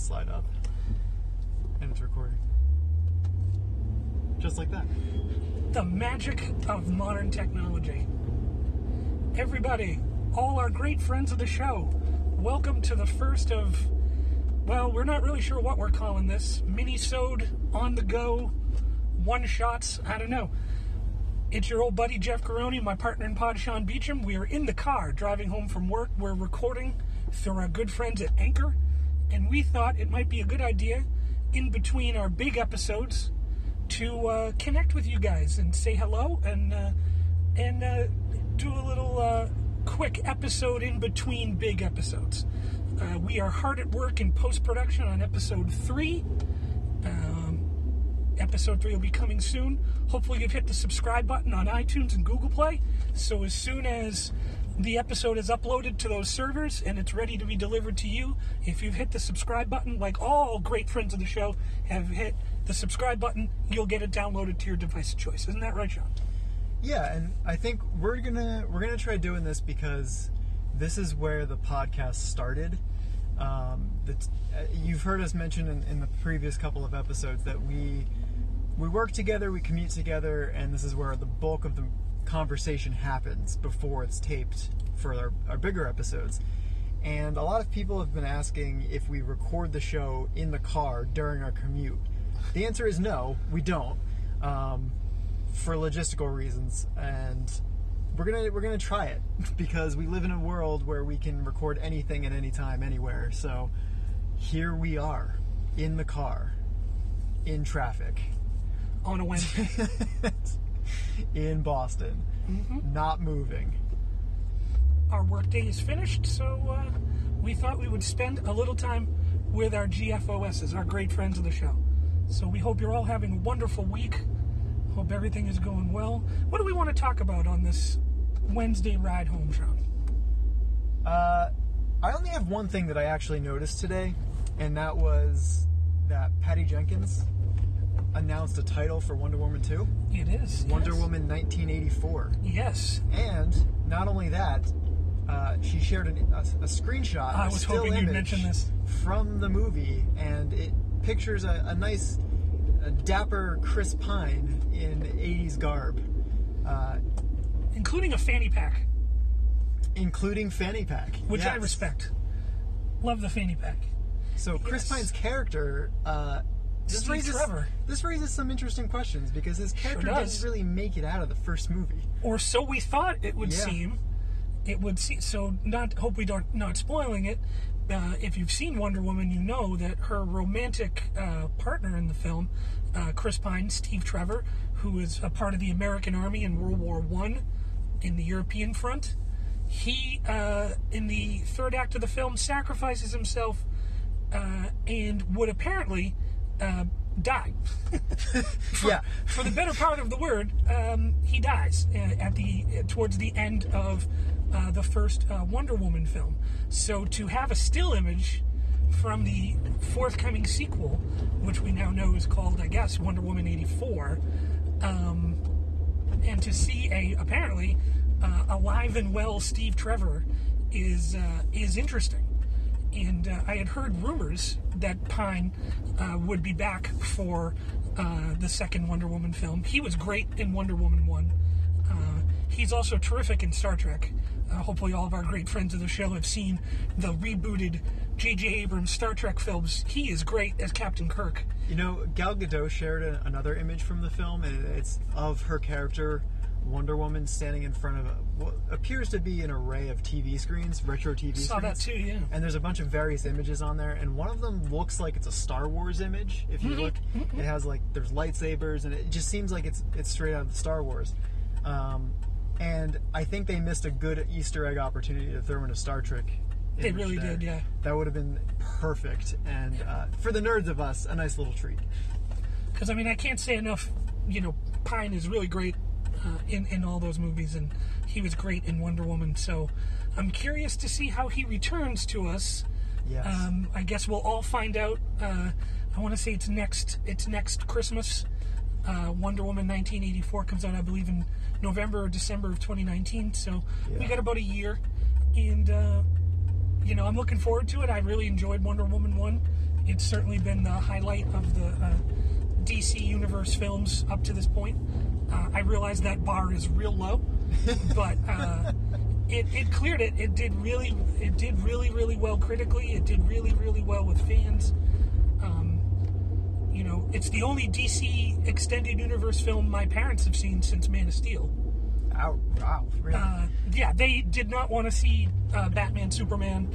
slide up, and it's recording. Just like that. The magic of modern technology. Everybody, all our great friends of the show, welcome to the first of, well, we're not really sure what we're calling this. Mini-sode, on the go, one shots, I don't know. It's your old buddy Jeff Garoni, my partner in pod, Sean Beecham. We are in the car driving home from work. We're recording through our good friends at Anchor, and we thought it might be a good idea in between our big episodes to uh, connect with you guys and say hello and uh, and uh, do a little uh, quick episode in between big episodes. Uh, we are hard at work in post production on episode three. Um, episode three will be coming soon. Hopefully, you've hit the subscribe button on iTunes and Google Play. So as soon as the episode is uploaded to those servers and it's ready to be delivered to you, if you've hit the subscribe button, like all great friends of the show have hit the subscribe button, you'll get it downloaded to your device of choice. Isn't that right, Sean? Yeah, and I think we're gonna we're gonna try doing this because this is where the podcast started. Um, the, uh, you've heard us mention in, in the previous couple of episodes that we we work together, we commute together, and this is where the bulk of the conversation happens before it's taped for our, our bigger episodes. And a lot of people have been asking if we record the show in the car during our commute. The answer is no, we don't, um, for logistical reasons, and we're gonna we're gonna try it because we live in a world where we can record anything at any time, anywhere. So here we are in the car, in traffic, On a Wednesday. in Boston, not moving. our workday is finished, so uh, we thought we would spend a little time with our GFOSs, our great friends of the show. So we hope you're all having a wonderful week. Hope everything is going well. What do we want to talk about on this Wednesday ride home, Sean? Uh, I only have one thing that I actually noticed today, and that was that Patty Jenkins announced a title for Wonder Woman 2, It is Wonder yes. Woman 1984. Yes, And not only that, uh, she shared an, a, a screenshot, I was still hoping you'd image mention this. from the movie, and it pictures a, a nice, a dapper Chris Pine in 80s garb, uh, including a fanny pack, including fanny pack, which I respect. Love the fanny pack. So Chris Yes. Pine's character, uh, this Steve raises Trevor. this raises some interesting questions because his character does. didn't really make it out of the first movie. or so we thought it would Yeah. seem. It would seem so. Not hope we don't not spoiling it. Uh, if you've seen Wonder Woman, you know that her romantic uh, partner in the film, uh, Chris Pine, Steve Trevor, who is a part of the American Army in World War One, in the European front, he uh, in the third act of the film sacrifices himself uh, and would apparently uh, die. for, Yeah. for the better part of the word, um, he dies uh, at the towards the end of uh, the first uh, Wonder Woman film. So to have a still image from the forthcoming sequel, which we now know is called, I guess, Wonder Woman '84, um, and to see a apparently uh, alive and well Steve Trevor is uh, is interesting. And uh, I had heard rumors that Pine uh, would be back for uh, the second Wonder Woman film. He was great in Wonder Woman one. Uh, he's also terrific in Star Trek. Uh, hopefully, all of our great friends of the show have seen the rebooted J.J. Abrams Star Trek films. He is great as Captain Kirk. You know, Gal Gadot shared a, another image from the film, and it's of her character, Wonder Woman, standing in front of a, what appears to be an array of TV screens, retro TV Saw that screens. too, yeah. And there's a bunch of various images on there, and one of them looks like it's a Star Wars image. If you Mm-hmm. look, it has like there's lightsabers, and it just seems like it's it's straight out of the Star Wars. Um, and I think they missed a good Easter egg opportunity to throw in a Star Trek. They really there. did, yeah. That would have been perfect, and uh, for the nerds of us, a nice little treat. Because I mean, I can't say enough. You know, Pine is really great uh, in in all those movies, and he was great in Wonder Woman. So I'm curious to see how he returns to us. Yes. Um, I guess we'll all find out. Uh, I want to say it's next. It's next Christmas. Uh, Wonder Woman 1984 comes out, I believe, in November or December of 2019. So we got about a year, and uh, you know I'm looking forward to it. I really enjoyed Wonder Woman one, it's certainly been the highlight of the uh, DC Universe films up to this point. Uh, I realize that bar is real low, but uh, it, it cleared it. It did really it did really really well critically. It did really really well with fans. Um, you know, it's the only DC extended universe film my parents have seen since Man of Steel. Ow, wow, really? Uh, yeah, they did not want to see uh, Batman, Superman,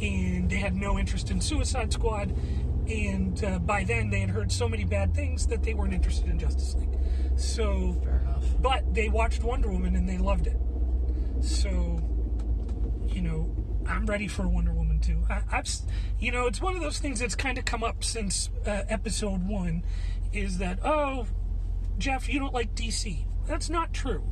and they had no interest in Suicide Squad. And uh, by then, they had heard so many bad things that they weren't interested in Justice League. So, Fair enough. but they watched Wonder Woman and they loved it. So, you know, I'm ready for Wonder Woman too. I, I've, you know, it's one of those things that's kind of come up since uh, episode one, is that oh, Jeff, you don't like DC. That's not true.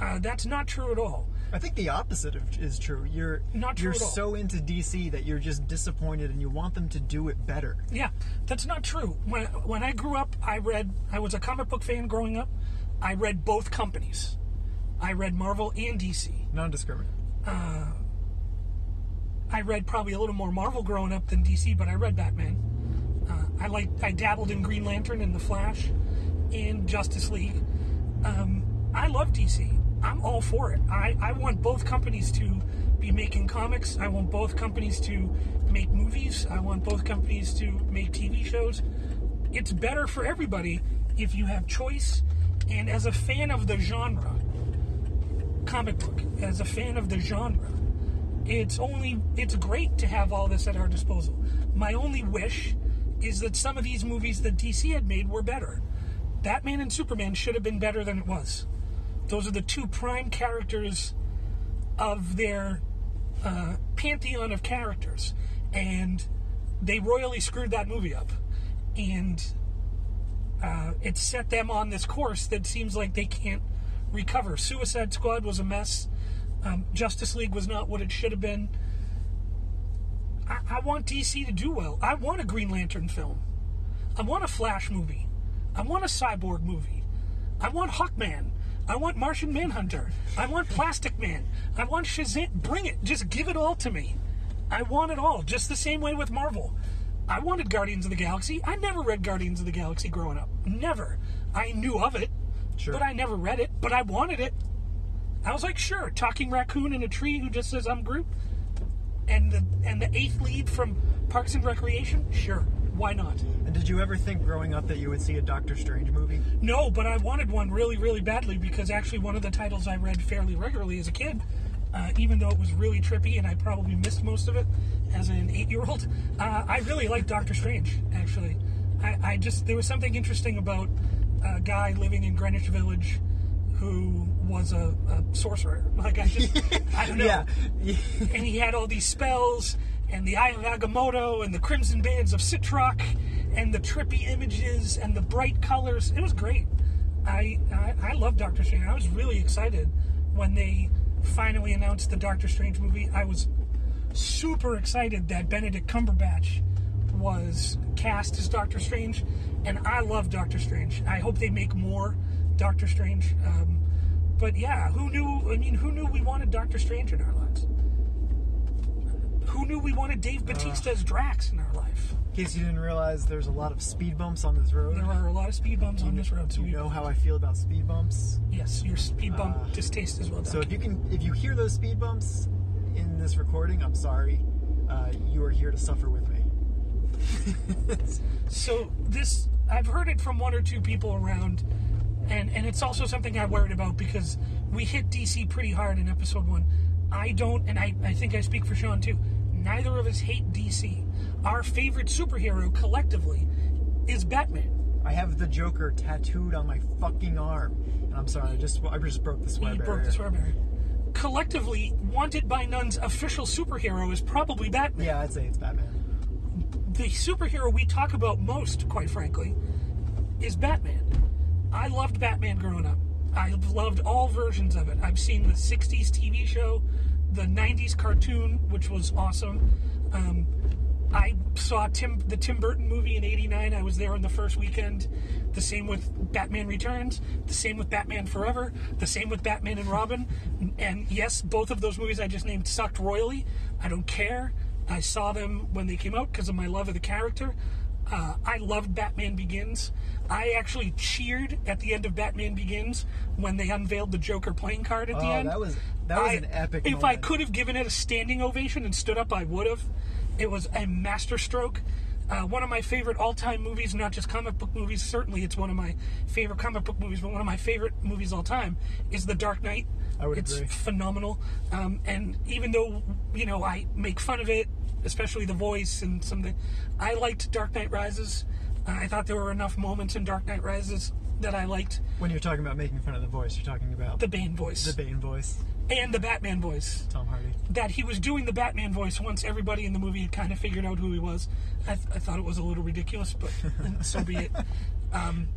Uh, that's not true at all. I think the opposite of, is true. You're Not true you're so into DC that you're just disappointed and you want them to do it better. Yeah, that's not true. When when I grew up, I read. I was a comic book fan growing up. I read both companies. I read Marvel and DC. Non-discriminate. I read probably a little more Marvel growing up than DC, but I read Batman. Uh, I like I dabbled in Green Lantern and The Flash, and Justice League. Um, I love DC. I'm all for it. I, I want both companies to be making comics. I want both companies to make movies. I want both companies to make TV shows. It's better for everybody if you have choice. And as a fan of the genre, comic book, as a fan of the genre, it's only it's great to have all this at our disposal. My only wish is that some of these movies that DC had made were better. Batman and Superman should have been better than it was. Those are the two prime characters of their uh, pantheon of characters, and they royally screwed that movie up. And uh, it set them on this course that seems like they can't recover. Suicide Squad was a mess. Um, Justice League was not what it should have been. I, I want DC to do well. I want a Green Lantern film. I want a Flash movie. I want a Cyborg movie. I want Hawkman. I want Martian Manhunter. I want Plastic Man. I want Shazam. Bring it. Just give it all to me. I want it all. Just the same way with Marvel. I wanted Guardians of the Galaxy. I never read Guardians of the Galaxy growing up. Never. I knew of it, Sure. but I never read it. But I wanted it. I was like, sure, talking raccoon in a tree who just says I'm Groot, and the and the eighth lead from Parks and Recreation, sure, why not? And did you ever think growing up that you would see a Doctor Strange movie? No, but I wanted one really, really badly because actually one of the titles I read fairly regularly as a kid, uh, even though it was really trippy and I probably missed most of it as an eight-year-old, uh, I really liked Doctor Strange. Actually, I, I just there was something interesting about a guy living in Greenwich Village who was a, a sorcerer. Like I just, I don't know. Yeah. and he had all these spells and the Eye of Agamotto and the crimson bands of Cyttorak and the trippy images and the bright colors. It was great. I I, I love Doctor Strange. I was really excited when they finally announced the Doctor Strange movie. I was super excited that Benedict Cumberbatch was cast as Doctor Strange, and I love Doctor Strange. I hope they make more Doctor Strange. Um, but yeah, who knew? I mean, who knew we wanted Doctor Strange in our lives? Who knew we wanted Dave Batista as Drax in our life? In case you didn't realize, there's a lot of speed bumps on this road. There are a lot of speed bumps on this road, so You we, know how I feel about speed bumps. yes, your speed bump Uh, distaste as well. So if you can, if you hear those speed bumps in this recording, I'm sorry. Uh, you are here to suffer with me. So this, I've heard it from one or two people around, and and it's also something I worried about because we hit DC pretty hard in episode one. I don't, and I, I think I speak for Sean too. Neither of us hate DC. Our favorite superhero collectively is Batman. I have the Joker tattooed on my fucking arm, and I'm sorry. I just I just broke the swear He barrier. broke the swear barrier. Collectively, Wanted by None's official superhero is probably Batman. Yeah, I'd say it's Batman. the superhero we talk about most, quite frankly, is Batman. I loved Batman growing up. I've loved all versions of it. I've seen the 60s TV show, the 90s cartoon, which was awesome. Um, I saw Tim the Tim Burton movie in '89. I was there on the first weekend. The same with Batman Returns. The same with Batman Forever. The same with Batman and Robin. And yes, both of those movies I just named sucked royally. I don't care. I saw them when they came out because of my love of the character. Uh, I loved Batman Begins. I actually cheered at the end of Batman Begins when they unveiled the Joker playing card at the Oh, end. that was that was I- an epic. If I could have given it a standing ovation and stood up, I would have. It was a masterstroke. Uh, one of my favorite all-time movies, not just comic book movies. Certainly, it's one of my favorite comic book movies, but one of my favorite movies all time is The Dark Knight. I would it's agree. phenomenal. Um, and even though you know I make fun of it, especially the voice and something, I liked Dark Knight Rises. Uh, I thought there were enough moments in Dark Knight Rises that I liked when you're talking about making fun of the voice, you're talking about the Bane voice the Bane voice, and the Batman voice Tom Hardy. that he was doing the Batman voice once everybody in the movie had kind of figured out who he was. I, th- I thought it was a little ridiculous, but so be it. Um,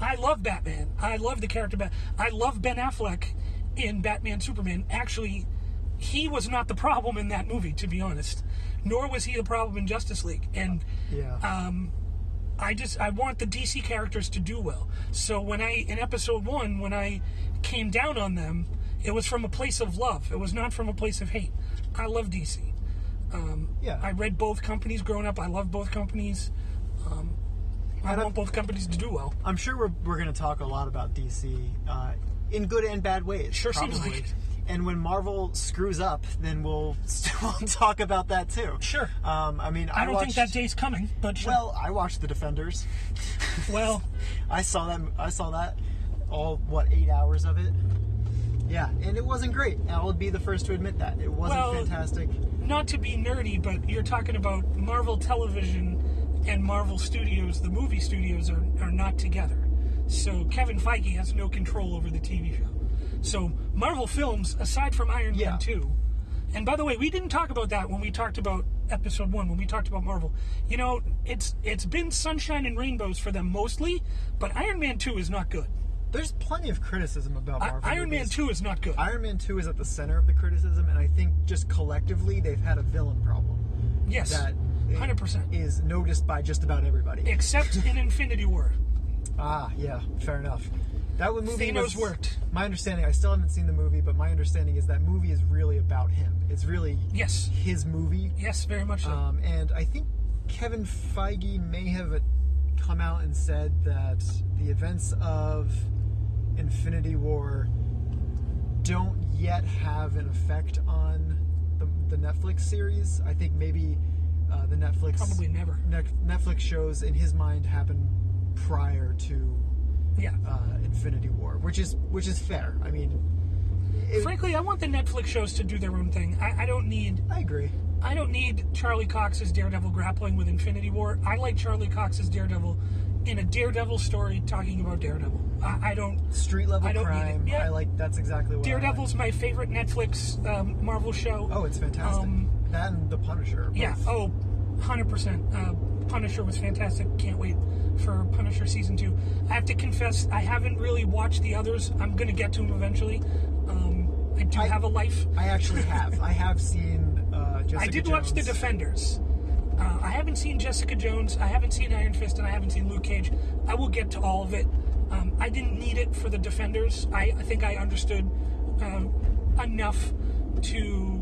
I love Batman. I love the character. Bat- I love Ben Affleck in Batman Superman. Actually, he was not the problem in that movie, to be honest. Nor was he the problem in Justice League. And Yeah. um, I just I want the DC characters to do well. So when I in episode one, when I came down on them, it was from a place of love. It was not from a place of hate. I love DC. Um, Yeah. I read both companies growing up. I love both companies. Um, I want both companies to do well. I'm sure we're, we're going to talk a lot about DC uh, in good and bad ways. Sure seems probably. like it. And when Marvel screws up, then we'll still talk about that too. Sure. Um, I mean, I, I don't watched, think that day's coming, but sure. Well, I watched The Defenders. well, I saw that. I saw that. All what eight hours of it. Yeah, and it wasn't great. I'll be the first to admit that it wasn't Well- fantastic. not to be nerdy, but you're talking about Marvel Television and Marvel Studios, the movie studios, are, are not together. So Kevin Feige has no control over the TV show. So Marvel Films, aside from Iron Yeah. Man 2, and by the way, we didn't talk about that when we talked about episode one, when we talked about Marvel. You know, it's it's been sunshine and rainbows for them mostly, but Iron Man 2 is not good. There's plenty of criticism about I- Marvel. Iron Man 2 is not good. Iron Man 2 is at the center of the criticism, and I think just collectively they've had a villain problem yes, that 100%. is noticed by just about everybody. Except in Infinity War. Ah, yeah, fair enough. That movie Thanos was, worked. My understanding, I still haven't seen the movie, but my understanding is that movie is really about him. It's really Yes. his movie, Yes, very much so. um, and I think Kevin Feige may have uh, come out and said that the events of Infinity War don't yet have an effect on the, the Netflix series. I think maybe uh, the Netflix Probably never. Netflix shows in his mind happen prior to Yeah. uh, Infinity War, which is which is fair. I mean, it- Frankly, I want the Netflix shows to do their own thing. I, I don't need I agree. I don't need Charlie Cox's Daredevil grappling with Infinity War. I like Charlie Cox's Daredevil in a Daredevil story talking about Daredevil. I, I don't. Street level I don't crime. Yeah. I like that's exactly what I like. Daredevil's my favorite Netflix um, Marvel show. Oh, it's fantastic. Um, that and The Punisher. both. Yeah. Oh, 100%. Uh, Punisher was fantastic. Can't wait for Punisher season two. I have to confess, I haven't really watched the others. I'm going to get to them eventually. Um, I do I- have a life. I actually have. I have seen uh, Jessica I did watch The Defenders. Uh, I haven't seen Jessica Jones. I haven't seen Iron Fist, and I haven't seen Luke Cage. I will get to all of it. Um, I didn't need it for The Defenders. I, I think I understood um, enough to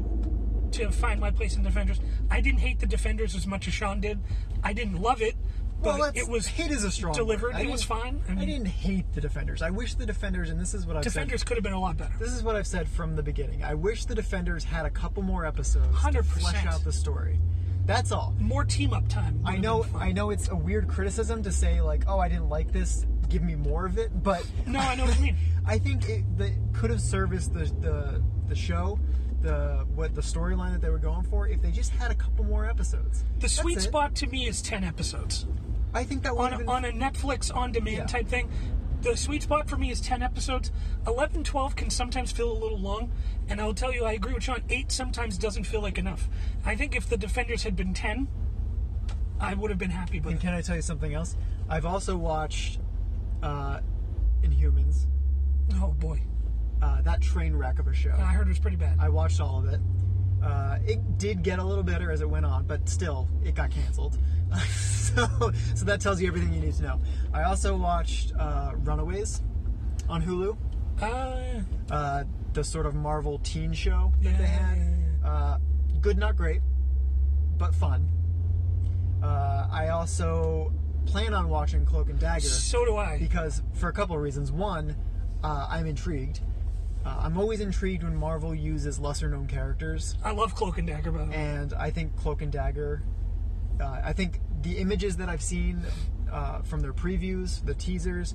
to find my place in Defenders. I didn't hate The Defenders as much as Sean did. I didn't love it, but that's, it was hate is a strong delivered. It was fine. I I, didn't hate the Defenders. I wish the Defenders, and this is what I've Defenders said. could have been a lot better. This is what I've said from the beginning. I wish the Defenders had a couple more episodes to 100%. flesh out the story. That's all. More team up time. I know. I know it's a weird criticism to say like, "Oh, I didn't like this. Give me more of it." But No, I know what you mean. I think it could have serviced the, the the show, the what the storyline that they were going for if they just had a couple more episodes. The That's sweet it. spot to me is 10 episodes. I think that would on a, been on a Netflix on demand Yeah. type thing. The sweet spot for me is 10 episodes. 11, 12 can sometimes feel a little long. And I'll tell you, I agree with Sean, 8 sometimes doesn't feel like enough. I think if the Defenders had been 10, I would have been happy But And can I tell you something else? I've also watched uh, Inhumans, Oh boy. Uh, that train wreck of a show. I heard it was pretty bad. I watched all of it. Uh, it did get a little better as it went on, but still, it got canceled. so, so that tells you everything you need to know. I also watched uh, Runaways on Hulu, Uh, uh, the sort of Marvel teen show that Yeah, they had. yeah, Uh, good, not great. but fun. Uh, I also plan on watching Cloak and Dagger So do I. because for a couple of reasons. One, uh, I'm intrigued. Uh, I'm always intrigued when Marvel uses lesser known characters, I love Cloak and Dagger, by the way. and I think Cloak and Dagger. Uh, I think the images that I've seen uh, from their previews, the teasers,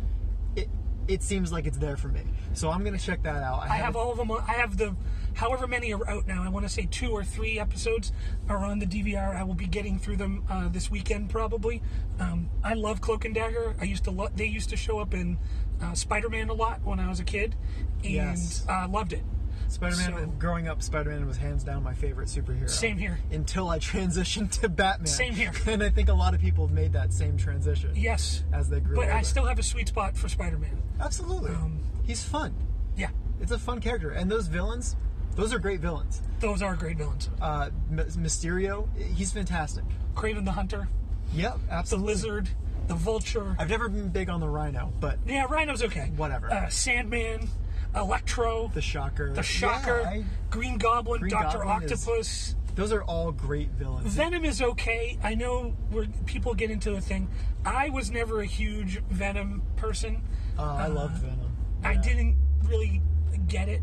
it it seems like it's there for me. So I'm gonna check that out. I have all of them. on- I have the, however many are out now. I want to say two or three episodes are on the DVR. I will be getting through them uh, this weekend probably. Um, I love Cloak and Dagger. I used to. Lo- they used to show up in uh, Spider-Man a lot when I was a kid, and Yes. uh, loved it. Spider-Man. So- growing up, Spider-Man was hands down my favorite superhero. Same here. Until I transitioned to Batman. Same here. And I think a lot of people have made that same transition. Yes, As they grew up. but I still have a sweet spot for Spider-Man. Absolutely. Um, He's fun. Yeah, It's a fun character, and those villains, those are great villains. those are great villains. Uh, Mysterio, he's fantastic. Kraven the Hunter, Yep, the absolutely. Lizard, the Vulture. I've never been big on the Rhino, but Yeah, Rhino's okay. Whatever. Uh, Sandman, Electro, the Shocker, the Shocker, Yeah, I- Green Goblin, Green Doctor Goblin is- Octopus. those are all great villains. Venom is okay. I know where people get into the thing. I was never a huge Venom person. Uh, I loved Venom. I didn't really get it,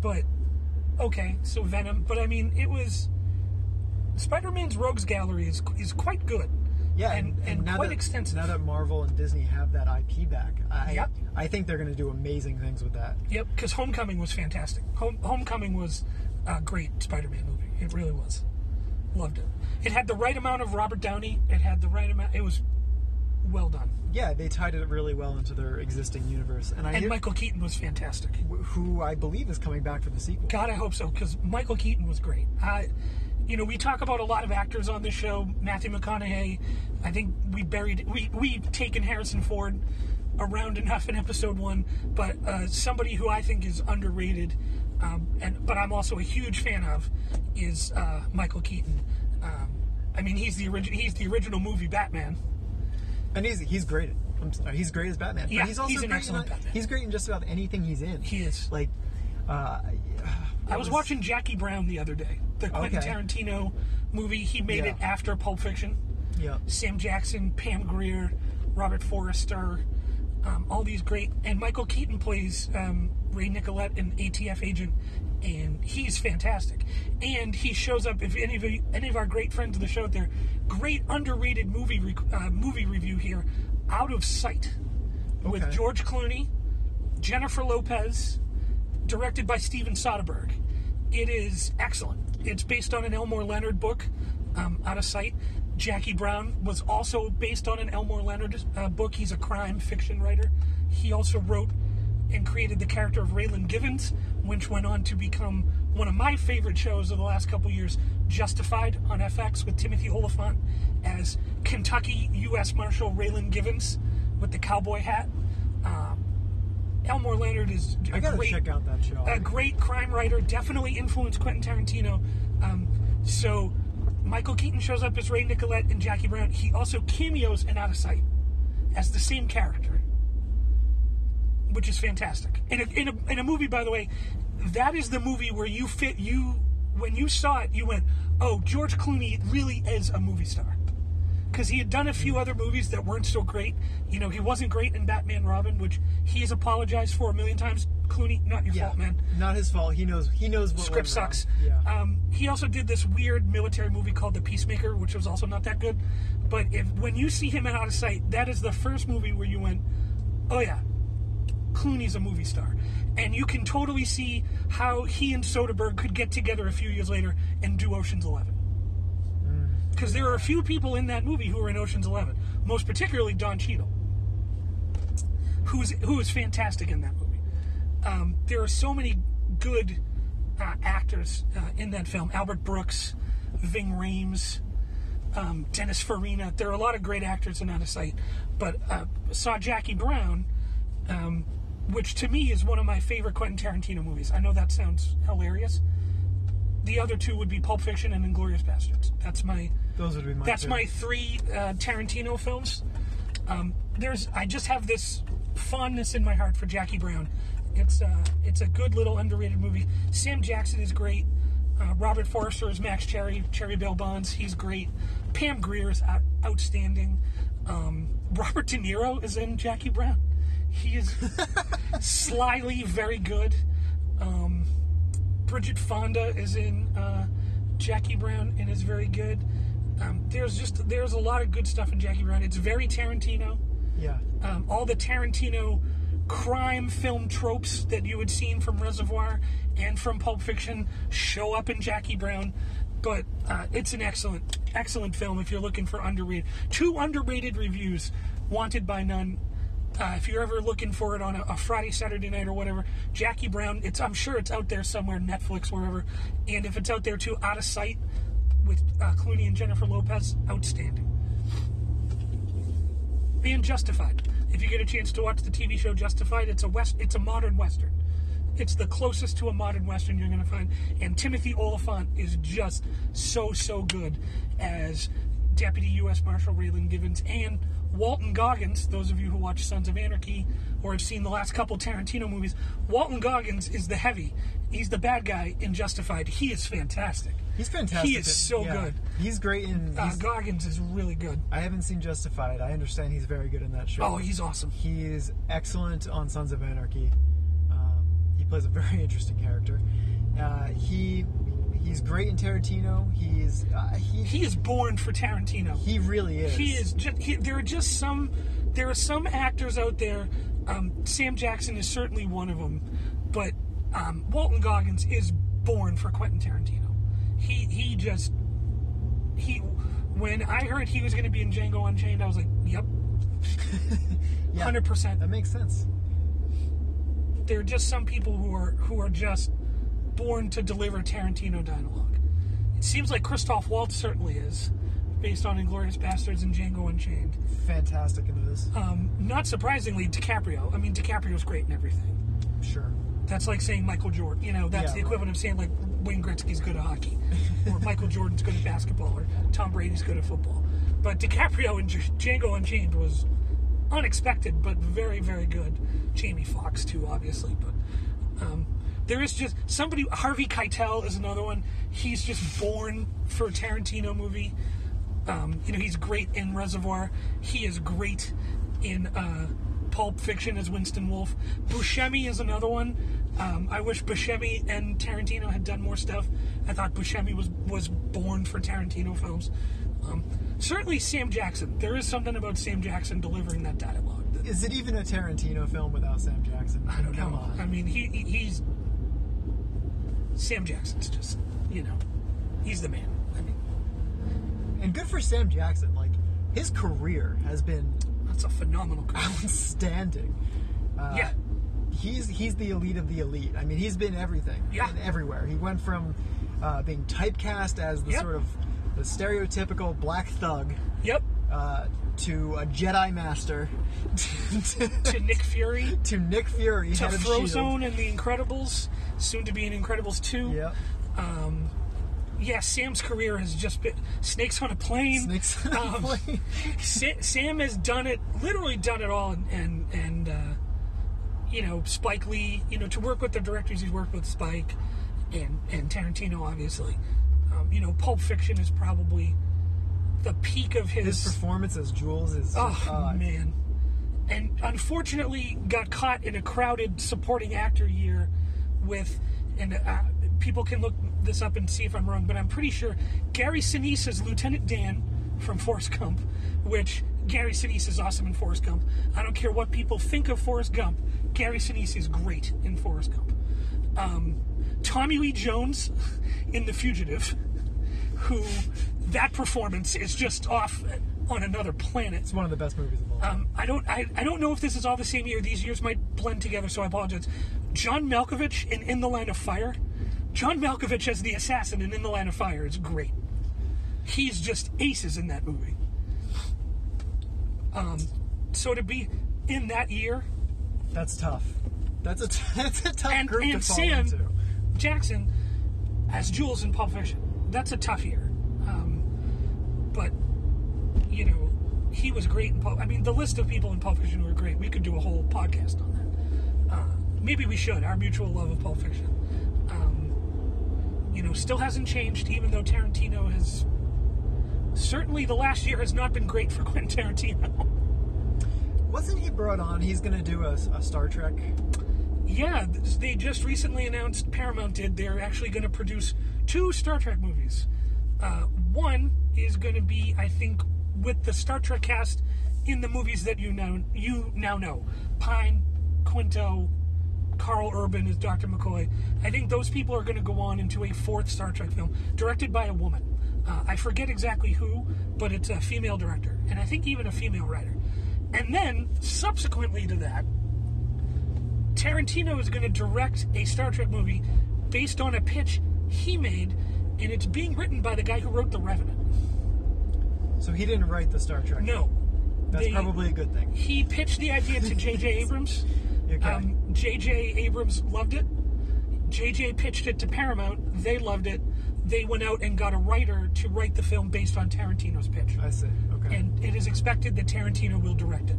but okay. So Venom, but I mean, it was Spider-Man's Rogues Gallery is is quite good. Yeah, and, and, now quite that, extensive. Now that Marvel and Disney have that IP back, I Yep. I think they're going to do amazing things with that. Yep, because Homecoming was fantastic. Home, Homecoming was a great Spider-Man movie. It really was. Loved it. It had the right amount of Robert Downey. It had the right amount. It was well done. Yeah, they tied it really well into their existing universe, and I And hear- Michael Keaton was fantastic. who I believe is coming back for the sequel. God, I hope so, because Michael Keaton was great. I, you know, we talk about a lot of actors on this show. Matthew McConaughey. I think we buried we we've taken Harrison Ford around enough in episode one, but uh, somebody who I think is underrated, um, and but I'm also a huge fan of, is uh, Michael Keaton. Um, I mean, he's the original. He's the original movie Batman. And he's he's great. I'm sorry, he's great as Batman. Yeah, but he's also he's an great excellent in, Batman. He's great in just about anything he's in. He is. like. Uh, I was, watching Jackie Brown the other day, the Quentin Okay. Tarantino movie. He made Yeah. it after Pulp Fiction. Yeah. Sam Jackson, Pam Grier, Robert Forster, um, all these great. And Michael Keaton plays um, Ray Nicolette, an ATF agent, and he's fantastic. And he shows up. If any of you, any of our great friends of the show out there, great underrated movie uh, movie review here, Out of Sight, with George Clooney, Jennifer Lopez, directed by Steven Soderbergh. It is excellent. It's based on an Elmore Leonard book, um, Out of Sight. Jackie Brown was also based on an Elmore Leonard uh, book. He's a crime fiction writer. He also wrote and created the character of Raylan Givens, which went on to become one of my favorite shows of the last couple years, Justified on FX with Timothy Olyphant as Kentucky U.S. Marshal Raylan Givens with the cowboy hat. Um, Elmore Leonard is a I gotta great, check out that show. a great crime writer, definitely influenced Quentin Tarantino. Um, so Michael Keaton shows up as Ray Nicolette and Jackie Brown. He also cameos in Out of Sight as the same character, which is fantastic. In a, in a, in a movie, by the way, that is the movie where you fit you when you saw it, you went, "Oh, George Clooney really is a movie star." Because he had done a few other movies that weren't so great. You know, he wasn't great in Batman Robin, which he has apologized for a million times. Clooney, not your yeah, fault, man. not his fault. He knows. He knows what Script sucks. Yeah. Um, he also did this weird military movie called The Peacemaker, which was also not that good. But if when you see him in Out of Sight, that is the first movie where you went, "Oh yeah, Clooney's a movie star," and you can totally see how he and Soderbergh could get together a few years later and do Ocean's Eleven. Because there are a few people in that movie who are in Ocean's Eleven, most particularly Don Cheadle, who's who is fantastic in that movie. Um, there are so many good uh, actors uh, in that film: Albert Brooks, Ving Rhames, um, Dennis Farina. There are a lot of great actors in Out of Sight. But uh, saw Jackie Brown, um, which to me is one of my favorite Quentin Tarantino movies. I know that sounds hilarious. The other two would be Pulp Fiction and Inglourious Basterds. That's my Those would be my. that's my three uh, Tarantino films. Um, there's I just have this fondness in my heart for Jackie Brown. It's uh, it's a good little underrated movie. Sam Jackson is great. Uh, Robert Forster is Max Cherry, Cherry Bail Bonds. He's great. Pam Grier is out, outstanding. Um, Robert De Niro is in Jackie Brown. He is slyly very good. Um, Bridget Fonda is in uh, Jackie Brown and is very good. Um, there's just there's a lot of good stuff in Jackie Brown. It's very Tarantino. Yeah. Um, all the Tarantino crime film tropes that you had seen from Reservoir and from Pulp Fiction show up in Jackie Brown. But uh, it's an excellent, excellent film if you're looking for underrated. Two underrated reviews, wanted by none. Uh, if you're ever looking for it on a, a, Friday, Saturday night, or whatever, Jackie Brown. It's I'm sure it's out there somewhere, Netflix, wherever. And if it's out there too, Out of Sight with uh, Clooney and Jennifer Lopez, outstanding. And Justified. If you get a chance to watch the TV show Justified, it's a west. It's a modern western. It's the closest to a modern western you're going to find. And Timothy Olyphant is just so so good as Deputy U.S. Marshal Raylan Givens and Walton Goggins. Those of you who watch Sons of Anarchy or have seen the last couple Tarantino movies, Walton Goggins is the heavy. He's the bad guy in Justified. He is fantastic. He's fantastic. He is so yeah. good. He's great in. Uh, He's, Goggins is really good. I haven't seen Justified. I understand he's very good in that show. Oh, he's awesome. He's excellent on Sons of Anarchy. Um, he plays a very interesting character. Uh, he he's great in Tarantino. He's uh, he He is born for Tarantino. he really is. He is. Just, he, there are just some. There are some actors out there. Um, Sam Jackson is certainly one of them, but um, Walton Goggins is born for Quentin Tarantino. He he just he. When I heard he was going to be in Django Unchained, I was like, "Yep, Yeah, hundred percent." That makes sense. There are just some people who are who are just born to deliver Tarantino dialogue. It seems like Christoph Waltz certainly is, based on Inglourious Basterds and Django Unchained. Fantastic into this. Um, not surprisingly, DiCaprio. I mean, DiCaprio's great in everything. Sure. That's like saying Michael Jordan. You know, that's Yeah, the equivalent of saying like Wayne Gretzky's good at hockey, or Michael Jordan's good at basketball, or Tom Brady's good at football. But DiCaprio in Django Unchained was unexpected, but very, very good. Jamie Foxx too, obviously, but um, there is just somebody. Harvey Keitel is another one. He's just born for a Tarantino movie. Um, you know, he's great in Reservoir. He is great in uh, Pulp Fiction as Winston Wolfe. Buscemi is another one. Um, I wish Buscemi and Tarantino had done more stuff. I thought Buscemi was was born for Tarantino films. Um, certainly, Sam Jackson. There is something about Sam Jackson delivering that dialogue. that- Is it even a Tarantino film without Sam Jackson? I don't Come know. on. I mean, he, he he's Sam Jackson's just you know he's the man. I mean, And good for Sam Jackson. Like his career has been that's a phenomenal career. outstanding. Uh, yeah. He's he's the elite of the elite. I mean, he's been everything, Yeah. everywhere. He went from uh, being typecast as the Yep. sort of the stereotypical black thug Yep. uh, to a Jedi master to, To Nick Fury. to Nick Fury, to. Frozone and the Incredibles, soon to be in Incredibles 2. Yep. Um, yeah, Sam's career has just been Snakes on a Plane. Snakes on a Um, Plane. Sa- Sam has done it, literally done it all, and and, and uh, you know Spike Lee. You know to work with the directors he's worked with, Spike and and Tarantino, obviously. Um, you know, Pulp Fiction is probably the peak of His His performance as Jules is Oh uh, man! And unfortunately, got caught in a crowded supporting actor year with, and uh, people can look this up and see if I'm wrong, but I'm pretty sure Gary Sinise is Lieutenant Dan from Forrest Gump, which Gary Sinise is awesome in Forrest Gump. I don't care what people think of Forrest Gump. Gary Sinise is great in Forrest Gump. Um, Tommy Lee Jones in The Fugitive, who that performance is just off on another planet. it's one of the best movies of all time. Um, I don't I, I don't know if this is all the same year. These years might blend together, so I apologize. John Malkovich in In the Line of Fire. John Malkovich as the assassin in In the Line of Fire is great. He's just aces in that movie. Um, so to be in that year, That's tough. That's a t- that's a tough and, group and to fall Sam into. Jackson as Jules in Pulp Fiction. That's a tough year. Um, but, you know, he was great in Pulp I mean, the list of people in Pulp Fiction who are great, we could do a whole podcast on that. Uh, maybe we should, our mutual love of Pulp Fiction. Um, you know, still hasn't changed, even though Tarantino has. Certainly, the last year has not been great for Quentin Tarantino. Wasn't he brought on? He's going to do a, a Star Trek. Yeah, they just recently announced Paramount did they're actually going to produce two Star Trek movies. Uh, one is going to be, I think, with the Star Trek cast in the movies that you know you now know. Pine, Quinto, Karl Urban as Dr. McCoy. I think those people are going to go on into a fourth Star Trek film directed by a woman. Uh, I forget exactly who, but it's a female director, and I think even a female writer. And then, subsequently to that, Tarantino is going to direct a Star Trek movie based on a pitch he made, and it's being written by the guy who wrote The Revenant. So he didn't write the Star Trek. No. That's They- probably a good thing. He pitched the idea to J.J. Abrams. Okay. Um, J.J. Abrams loved it. J.J. pitched it to Paramount. They loved it. They went out and got a writer to write the film based on Tarantino's pitch. I see. Okay. And it is expected that Tarantino will direct it.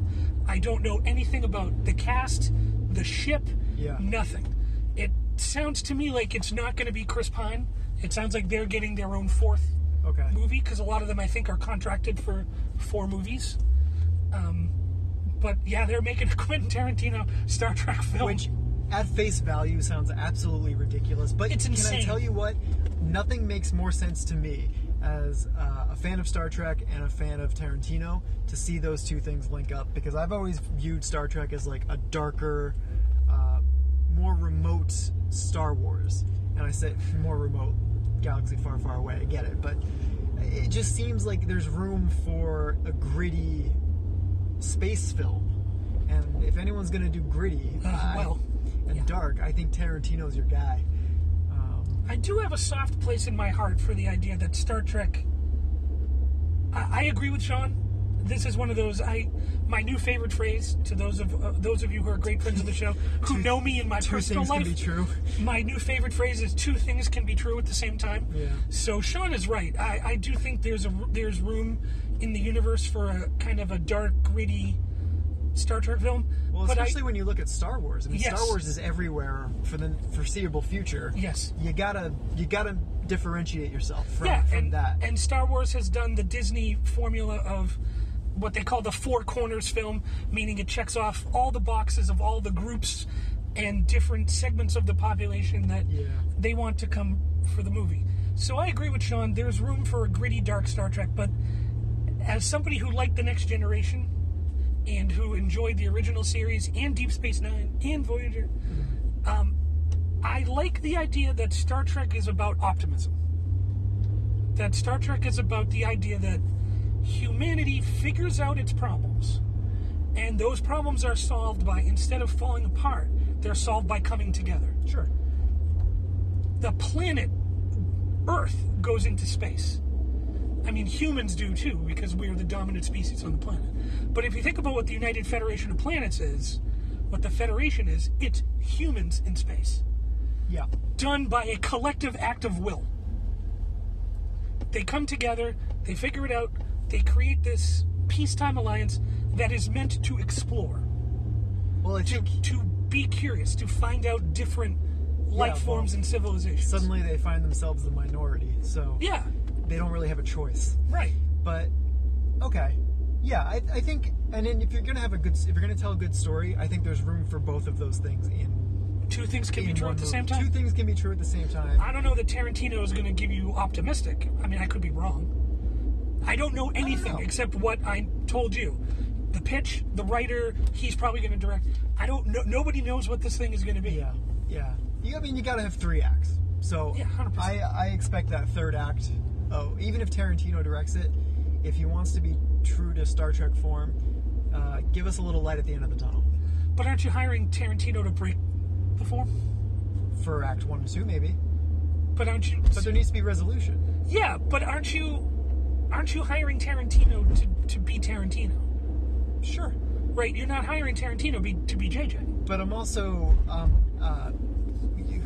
I don't know anything about the cast, the ship, Yeah. nothing. It sounds to me like it's not going to be Chris Pine. It sounds like they're getting their own fourth okay. movie because a lot of them I think are contracted for four movies. Um, but yeah, they're making a Quentin Tarantino Star Trek film. Which, at face value, sounds absolutely ridiculous. But It's can I tell you what? Nothing makes more sense to me as uh, a fan of Star Trek and a fan of Tarantino to see those two things link up because I've always viewed Star Trek as like a darker, uh, more remote Star Wars. And I say more remote, galaxy far, far away. I get it, but it just seems like there's room for a gritty space film. And if anyone's gonna do gritty Uh, well, and yeah. dark, I think Tarantino's your guy. Um, I do have a soft place in my heart for the idea that Star Trek. I, I agree with Sean. This is one of those I my new favorite phrase to those of uh, those of you who are great friends of the show who know me in my two personal life. can be true. My new favorite phrase is two things can be true at the same time. Yeah. So Sean is right. I, I do think there's a there's room in the universe for a kind of a dark, gritty Star Trek film. Well, but I- especially when you look at Star Wars. I mean, Yes. Star Wars is everywhere for the foreseeable future. Yes. You gotta you gotta differentiate yourself from, yeah, from and, that. and Star Wars has done the Disney formula of what they call the four corners film, meaning it checks off all the boxes of all the groups and different segments of the population that Yeah. they want to come for the movie. So I agree with Sean. There's room for a gritty, dark Star Trek, but as somebody who liked the Next Generation and who enjoyed the original series and Deep Space Nine and Voyager, um, I like the idea that Star Trek is about optimism. That Star Trek is about the idea that humanity figures out its problems, and those problems are solved by, instead of falling apart, they're solved by coming together. sure. The planet Earth goes into space. I mean, humans do too, because we're the dominant species on the planet. But if you think about what the United Federation of Planets is, what the Federation is, it's humans in space Yeah. done by a collective act of will. They come together, they figure it out, they create this peacetime alliance that is meant to explore, Well, to, to be curious, to find out different life well, forms and civilizations. suddenly they find themselves the minority, so yeah, they don't really have a choice. right. But okay, yeah, I, I think, and then if you're gonna have a good, if you're gonna tell a good story, I think there's room for both of those things in. Two things can be true at the same Two things can be true at the same time. I don't know that Tarantino is going to give you optimistic. I mean, I could be wrong. I don't know anything know. except what I told you. The pitch, the writer, he's probably going to direct. I don't know. Nobody knows what this thing is going to be. Yeah, yeah. You, I mean, you gotta have three acts. So Yeah, 100%. I, I expect that third act. Oh, even if Tarantino directs it, if he wants to be true to Star Trek form, uh, give us a little light at the end of the tunnel But aren't you hiring Tarantino to break the form? for Act One and Two, maybe. But aren't you? But there needs to be resolution. yeah, but aren't you? Aren't you hiring Tarantino to, to be Tarantino? Sure. Right? You're not hiring Tarantino be, to be JJ. But I'm also, um, uh,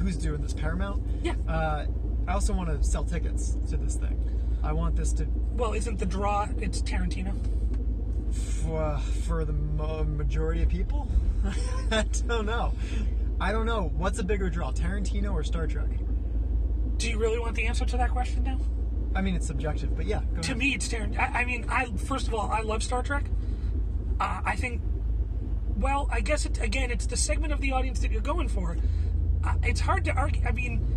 who's doing this? Paramount. Yeah. Uh, I also want to sell tickets to this thing. I want this to Well, isn't the draw? It's Tarantino. for, for the mo- majority of people. I don't know. I don't know. What's a bigger draw, Tarantino or Star Trek? Do you really want the answer to that question now? I mean, it's subjective, but yeah. Go To ahead. me, it's Tarantino. I, I mean, I first of all, I love Star Trek. Uh, I think, well, I guess it again, it's the segment of the audience that you're going for. Uh, it's hard to argue. I mean,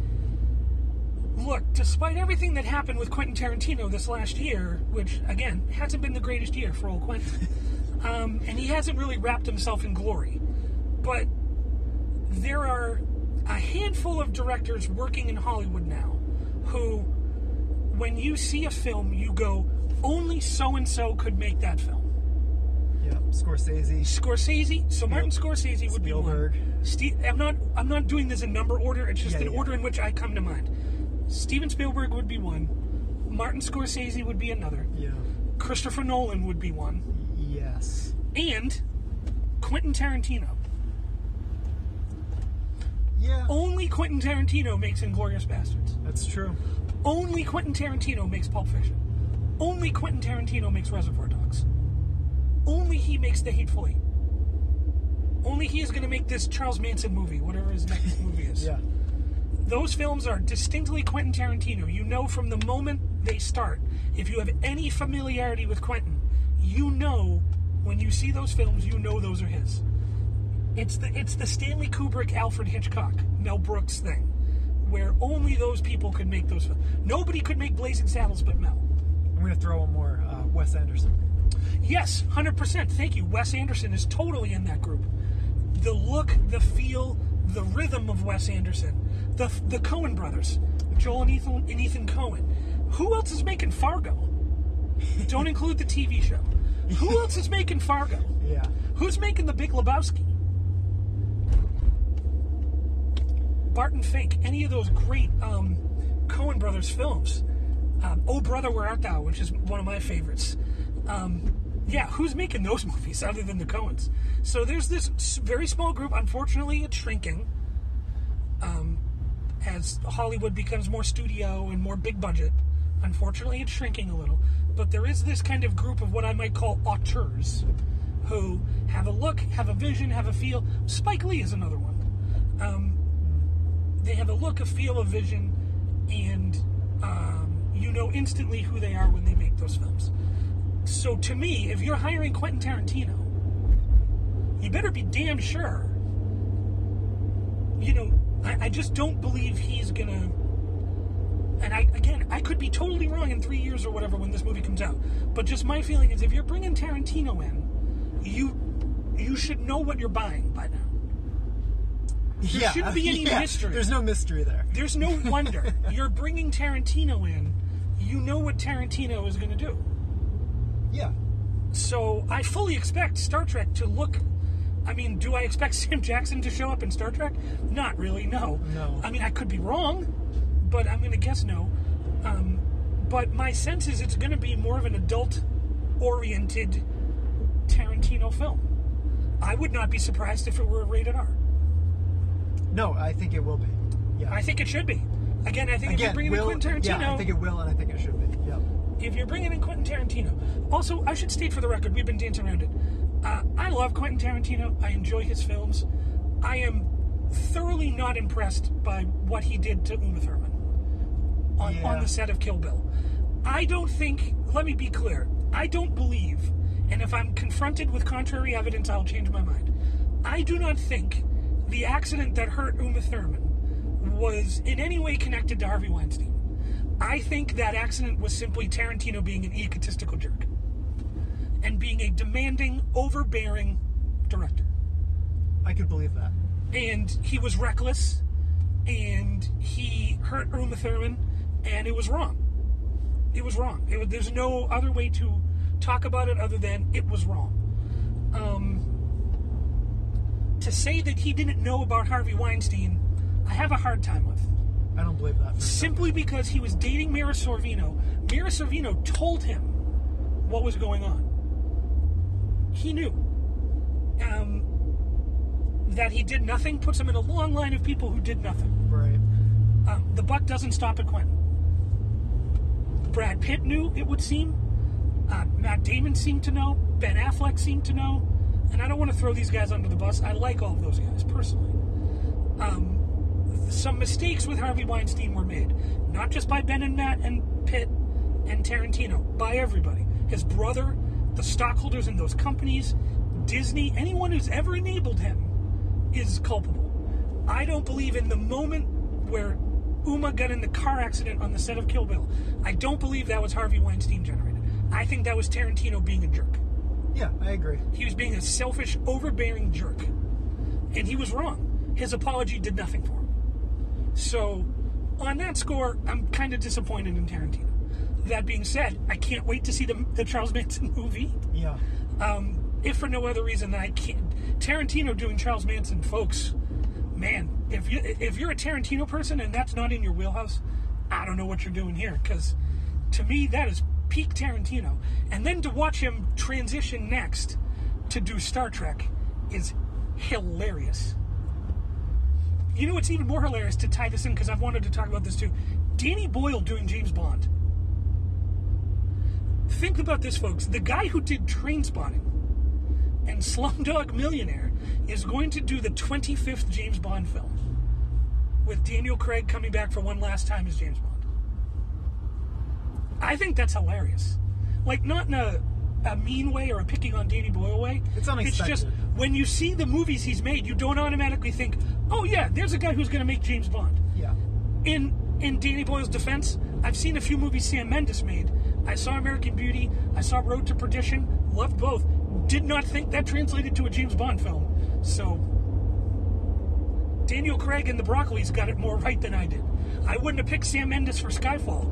look, despite everything that happened with Quentin Tarantino this last year, which again hasn't been the greatest year for old Quentin, um, and he hasn't really wrapped himself in glory, but there are a handful of directors working in Hollywood now who, when you see a film, you go, only so and so could make that film. Yeah, Scorsese. Scorsese, so Martin Scorsese would Spielberg. be one. Steve, I'm not. I'm not doing this in number order. It's just Yeah, an yeah. order in which I come to mind. Steven Spielberg would be one. Martin Scorsese would be another. Yeah. Christopher Nolan would be one, Yes. and Quentin Tarantino. Yeah. Only Quentin Tarantino makes Inglourious Basterds. That's true. Only Quentin Tarantino makes Pulp Fiction. Only Quentin Tarantino makes Reservoir Dogs. Only he makes The Hateful Eight. Only he is going to make this Charles Manson movie, whatever his next movie is. Yeah. Those films are distinctly Quentin Tarantino. You know from the moment they start. If you have any familiarity with Quentin, you know when you see those films, you know those are his. It's the it's the Stanley Kubrick, Alfred Hitchcock, Mel Brooks thing, where only those people could make those films. Nobody could make Blazing Saddles but Mel. I'm going to throw one more. Uh, Wes Anderson. Yes, hundred percent. Thank you. Wes Anderson is totally in that group. The look, the feel, the rhythm of Wes Anderson. The the Coen brothers, Joel and Ethan and Ethan Coen. Who else is making Fargo? Don't include the TV show. Who else is making Fargo? Yeah. Who's making The Big Lebowski? Barton Fink. Any of those great um, Coen brothers films. Um, oh Brother, Where Art Thou, which is one of my favorites. Um, yeah, who's making those movies other than the Coens? So there's this very small group. Unfortunately, it's shrinking um, as Hollywood becomes more studio and more big budget. Unfortunately, it's shrinking a little. But there is this kind of group of what I might call auteurs who have a look, have a vision, have a feel. Spike Lee is another one. Um, they have a look, a feel, a vision, and um, you know instantly who they are when they make those films. So to me, if you're hiring Quentin Tarantino, you better be damn sure. You know, I, I just don't believe he's gonna. And I again, I could be totally wrong in three years or whatever when this movie comes out. But just my feeling is, if you're bringing Tarantino in, you you should know what you're buying by now. There yeah. shouldn't be any yeah. mystery. There's no mystery there. There's no wonder. You're bringing Tarantino in. You know what Tarantino is going to do. Yeah. So I fully expect Star Trek to look. I mean, do I expect Sam Jackson to show up in Star Trek? Not really. No. No. I mean, I could be wrong, but I'm going to guess no. Um, but my sense is it's going to be more of an adult-oriented Tarantino film. I would not be surprised if it were rated R. No, I think it will be. Yeah. I think it should be. Again, I think if you're bringing will, in Quentin Tarantino, yeah, I think it will, and I think it should be. Yeah. if you're bringing in Quentin Tarantino. Also, I should state for the record, we've been dancing around it. Uh, I love Quentin Tarantino. I enjoy his films. I am thoroughly not impressed by what he did to Uma Thurman on, Yeah. on the set of Kill Bill. I don't think, let me be clear, I don't believe, and if I'm confronted with contrary evidence, I'll change my mind. I do not think the accident that hurt Uma Thurman was in any way connected to Harvey Weinstein. I think that accident was simply Tarantino being an egotistical jerk and being a demanding, overbearing director. I could believe that. And he was reckless and he hurt Uma Thurman and it was wrong. It was wrong. It was, there's no other way to talk about it other than it was wrong. Um, to say that he didn't know about Harvey Weinstein, I have a hard time with. I don't believe that. Simply because he was dating Mira Sorvino. Mira Sorvino told him what was going on. He knew. Um, that he did nothing puts him in a long line of people who did nothing. Right. Um, the buck doesn't stop at Quentin. Brad Pitt knew, it would seem. Uh, Matt Damon seemed to know. Ben Affleck seemed to know. And I don't want to throw these guys under the bus. I like all of those guys personally. Um, some mistakes with Harvey Weinstein were made, not just by Ben and Matt and Pitt and Tarantino, by everybody. His brother, the stockholders in those companies, Disney, anyone who's ever enabled him is culpable. I don't believe in the moment where Uma got in the car accident on the set of Kill Bill. I don't believe that was Harvey Weinstein generated. I think that was Tarantino being a jerk. Yeah, I agree. He was being a selfish, overbearing jerk. And he was wrong. His apology did nothing for him. So, on that score, I'm kind of disappointed in Tarantino. That being said, I can't wait to see the, the Charles Manson movie. Yeah. Um, if for no other reason than I can't. Tarantino doing Charles Manson, folks, man, if, you, if you're a Tarantino person and that's not in your wheelhouse, I don't know what you're doing here. Because to me, that is peak Tarantino. And then to watch him transition next to do Star Trek is hilarious. You know what's even more hilarious to tie this in because I've wanted to talk about this too. Danny Boyle doing James Bond. Think about this, folks. The guy who did Trainspotting and Slumdog Millionaire is going to do the 25th James Bond film with Daniel Craig coming back for one last time as James Bond. I think that's hilarious. Like, not in a, a mean way or a picking on Danny Boyle way. It's unexpected. It's just when you see the movies he's made, you don't automatically think, oh, yeah, there's a guy who's going to make James Bond. Yeah. In in Danny Boyle's defense, I've seen a few movies Sam Mendes made. I saw American Beauty. I saw Road to Perdition. Loved both. Did not think that translated to a James Bond film. So Daniel Craig and the Broccolis got it more right than I did. I wouldn't have picked Sam Mendes for Skyfall.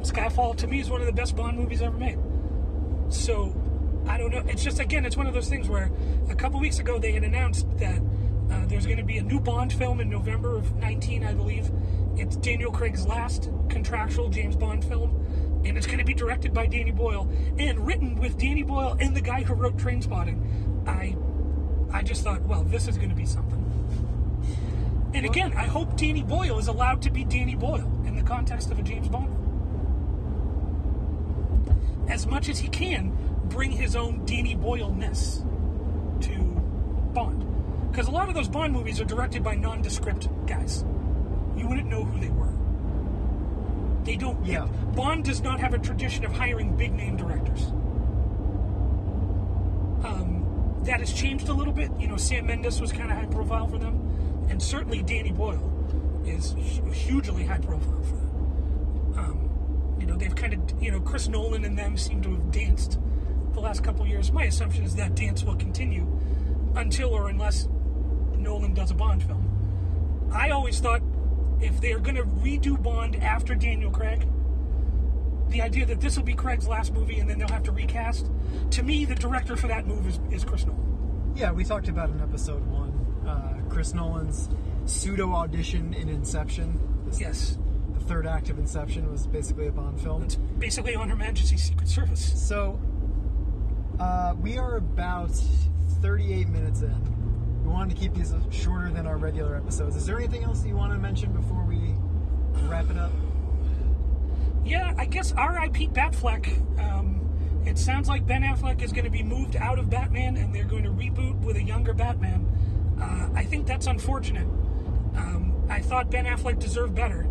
Skyfall to me is one of the best Bond movies ever made. So I don't know. It's just again, it's one of those things where a couple weeks ago they had announced that uh, there's going to be a new Bond film in November of 19, I believe. It's Daniel Craig's last contractual James Bond film, and it's going to be directed by Danny Boyle and written with Danny Boyle and the guy who wrote Trainspotting. I, I just thought, well, this is going to be something. And again, I hope Danny Boyle is allowed to be Danny Boyle in the context of a James Bond. As much as he can, bring his own Danny Boyle ness to Bond. Because a lot of those Bond movies are directed by nondescript guys. You wouldn't know who they were. They don't. Yeah. Bond does not have a tradition of hiring big name directors. Um, that has changed a little bit. You know, Sam Mendes was kind of high profile for them, and certainly Danny Boyle is hugely high profile for them. Um, you know, they've kind of, you know, Chris Nolan and them seem to have danced the last couple years. My assumption is that dance will continue until or unless Nolan does a Bond film. I always thought if they're going to redo Bond after Daniel Craig, the idea that this will be Craig's last movie and then they'll have to recast, to me, the director for that move is, is Chris Nolan. Yeah, we talked about in episode one uh, Chris Nolan's pseudo audition in Inception. This- Yes. The third act of Inception was basically a Bond film. It's basically on Her Majesty's Secret Service. So, uh, we are about 38 minutes in. Wanted to keep these shorter than our regular episodes. Is there anything else you want to mention before we wrap it up? Yeah, I guess R.I.P. Batfleck. Um, it sounds like Ben Affleck is going to be moved out of Batman and they're going to reboot with a younger Batman. Uh, I think that's unfortunate. Um, I thought Ben Affleck deserved better.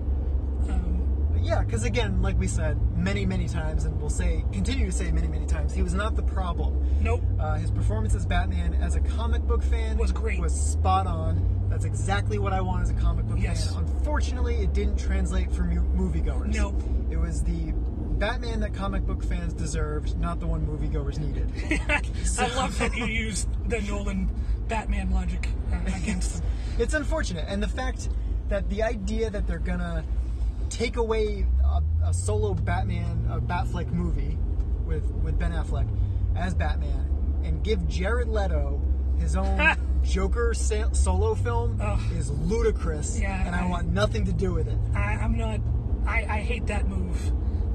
Yeah, because again, like we said many, many times, and we'll say, continue to say many, many times, he was not the problem. nope. Uh, his performance as Batman, as a comic book fan, Was great. Was spot on. That's exactly what I want as a comic book Yes. fan. Unfortunately, it didn't translate for mu- moviegoers. Nope. It was the Batman that comic book fans deserved, not the one moviegoers needed. I love that you used the Nolan Batman logic uh, against them. it's unfortunate, and the fact that the idea that they're gonna take away a, a solo Batman, a Batfleck movie with with Ben Affleck as Batman, and give Jared Leto his own Joker sa- solo film Ugh. is ludicrous, Yeah, and I, I- want nothing to do with it. I, I'm not. I, I hate that move.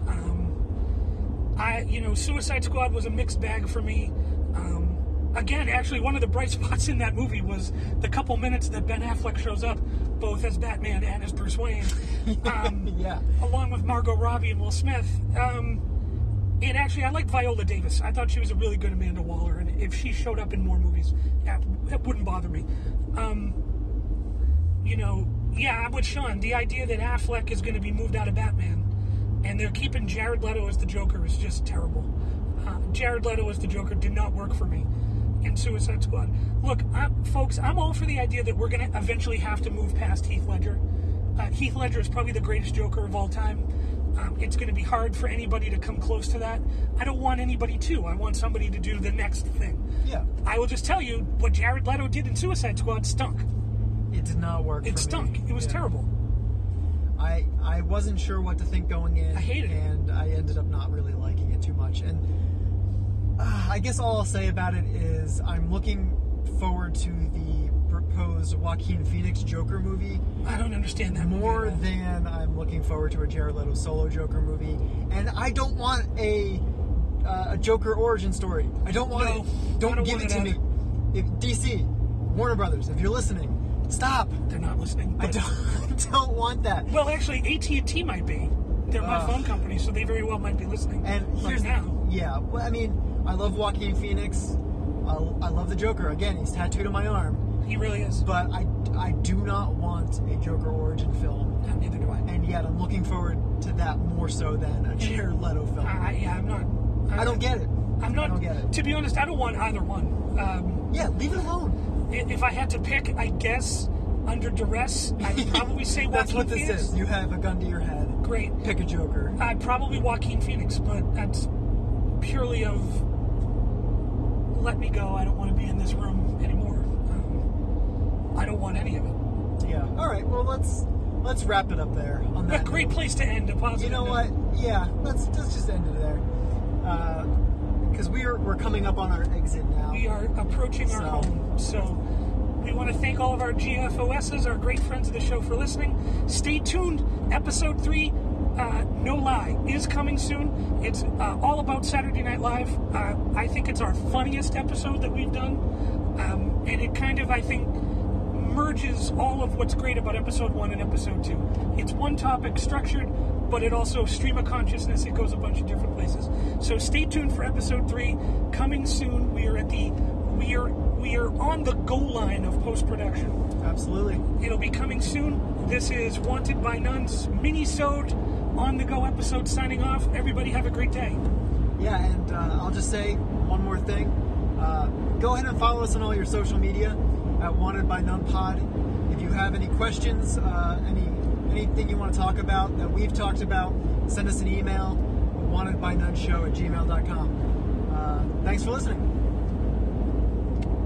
Um, I, you know, Suicide Squad was a mixed bag for me. Um, again, actually, one of the bright spots in that movie was the couple minutes that Ben Affleck shows up, both as Batman and as Bruce Wayne, um, yeah, along with Margot Robbie and Will Smith. Um, and actually, I liked Viola Davis. I thought she was a really good Amanda Waller, and if she showed up in more movies, yeah, it wouldn't bother me. Um, you know, yeah, I'm with Sean. The idea that Affleck is going to be moved out of Batman and they're keeping Jared Leto as the Joker is just terrible. Uh, Jared Leto as the Joker did not work for me in Suicide Squad. Look, i folks, I'm all for the idea that we're going to eventually have to move past Heath Ledger. Uh, Heath Ledger is probably the greatest Joker of all time. Um, it's going to be hard for anybody to come close to that. I don't want anybody to. I want somebody to do the next thing. Yeah. I will just tell you what Jared Leto did in Suicide Squad stunk. It did not work. It for stunk. Me. It was Yeah. terrible. I I wasn't sure what to think going in. I hated it. and I ended up not really liking it too much. And uh, I guess all I'll say about it is I'm looking forward to the proposed Joaquin Phoenix Joker movie I don't understand that more than I'm looking forward to a Jared Leto solo Joker movie. And I don't want a uh, a Joker origin story. I don't want No, it. Don't, don't give it to me. If, DC, Warner Brothers, if you're listening, stop. They're not listening. I don't, I don't want that. Well, actually, AT and T might be. They're my Ugh. phone company, so they very well might be listening. And right here's now, yeah. Well, I mean, I love Joaquin Phoenix. I, I love the Joker. Again, he's tattooed on my arm. he really is. But I, I do not want a Joker origin film, neither do I. and yet I'm looking forward to that more so than a Jared Leto film. I, yeah, I'm not. I don't get it. I'm not. I don't get it. To be honest, I don't want either one. Um, Yeah, leave it alone. if I had to pick, I guess under duress, I'd probably say Joaquin That's what this Phoenix. is. You have a gun to your head. Great. Pick a Joker. I'd probably Joaquin Phoenix, but that's purely of let me go. I don't want to be in this room anymore. Um, I don't want any of it. Yeah. All right. Well, let's let's wrap it up there on A that. great note. place to end. A positive. You know note. what? Yeah, let's let's just end it there. Because we're we're coming up on our exit now. We are approaching our home. So we want to thank all of our GFOSs, our great friends of the show, for listening. Stay tuned. Episode three, uh, no lie, is coming soon. It's uh, all about Saturday Night Live. Uh, I think it's our funniest episode that we've done. Um, and it kind of, I think, merges all of what's great about episode one and episode two. It's one topic structured, but it also stream of consciousness. It goes a bunch of different places. So stay tuned for episode three coming soon. We are at the we are we are on the goal line of post production. Absolutely. It'll be coming soon. This is Wanted by Nuns mini sode on the go episode signing off. Everybody have a great day. Yeah, and uh, I'll just say one more thing. Uh, go ahead and follow us on all your social media at Wanted by None Pod. If you have any questions, uh, any anything you want to talk about that we've talked about, send us an email. Wantedbynunshow at gmail.com. Uh, thanks for listening.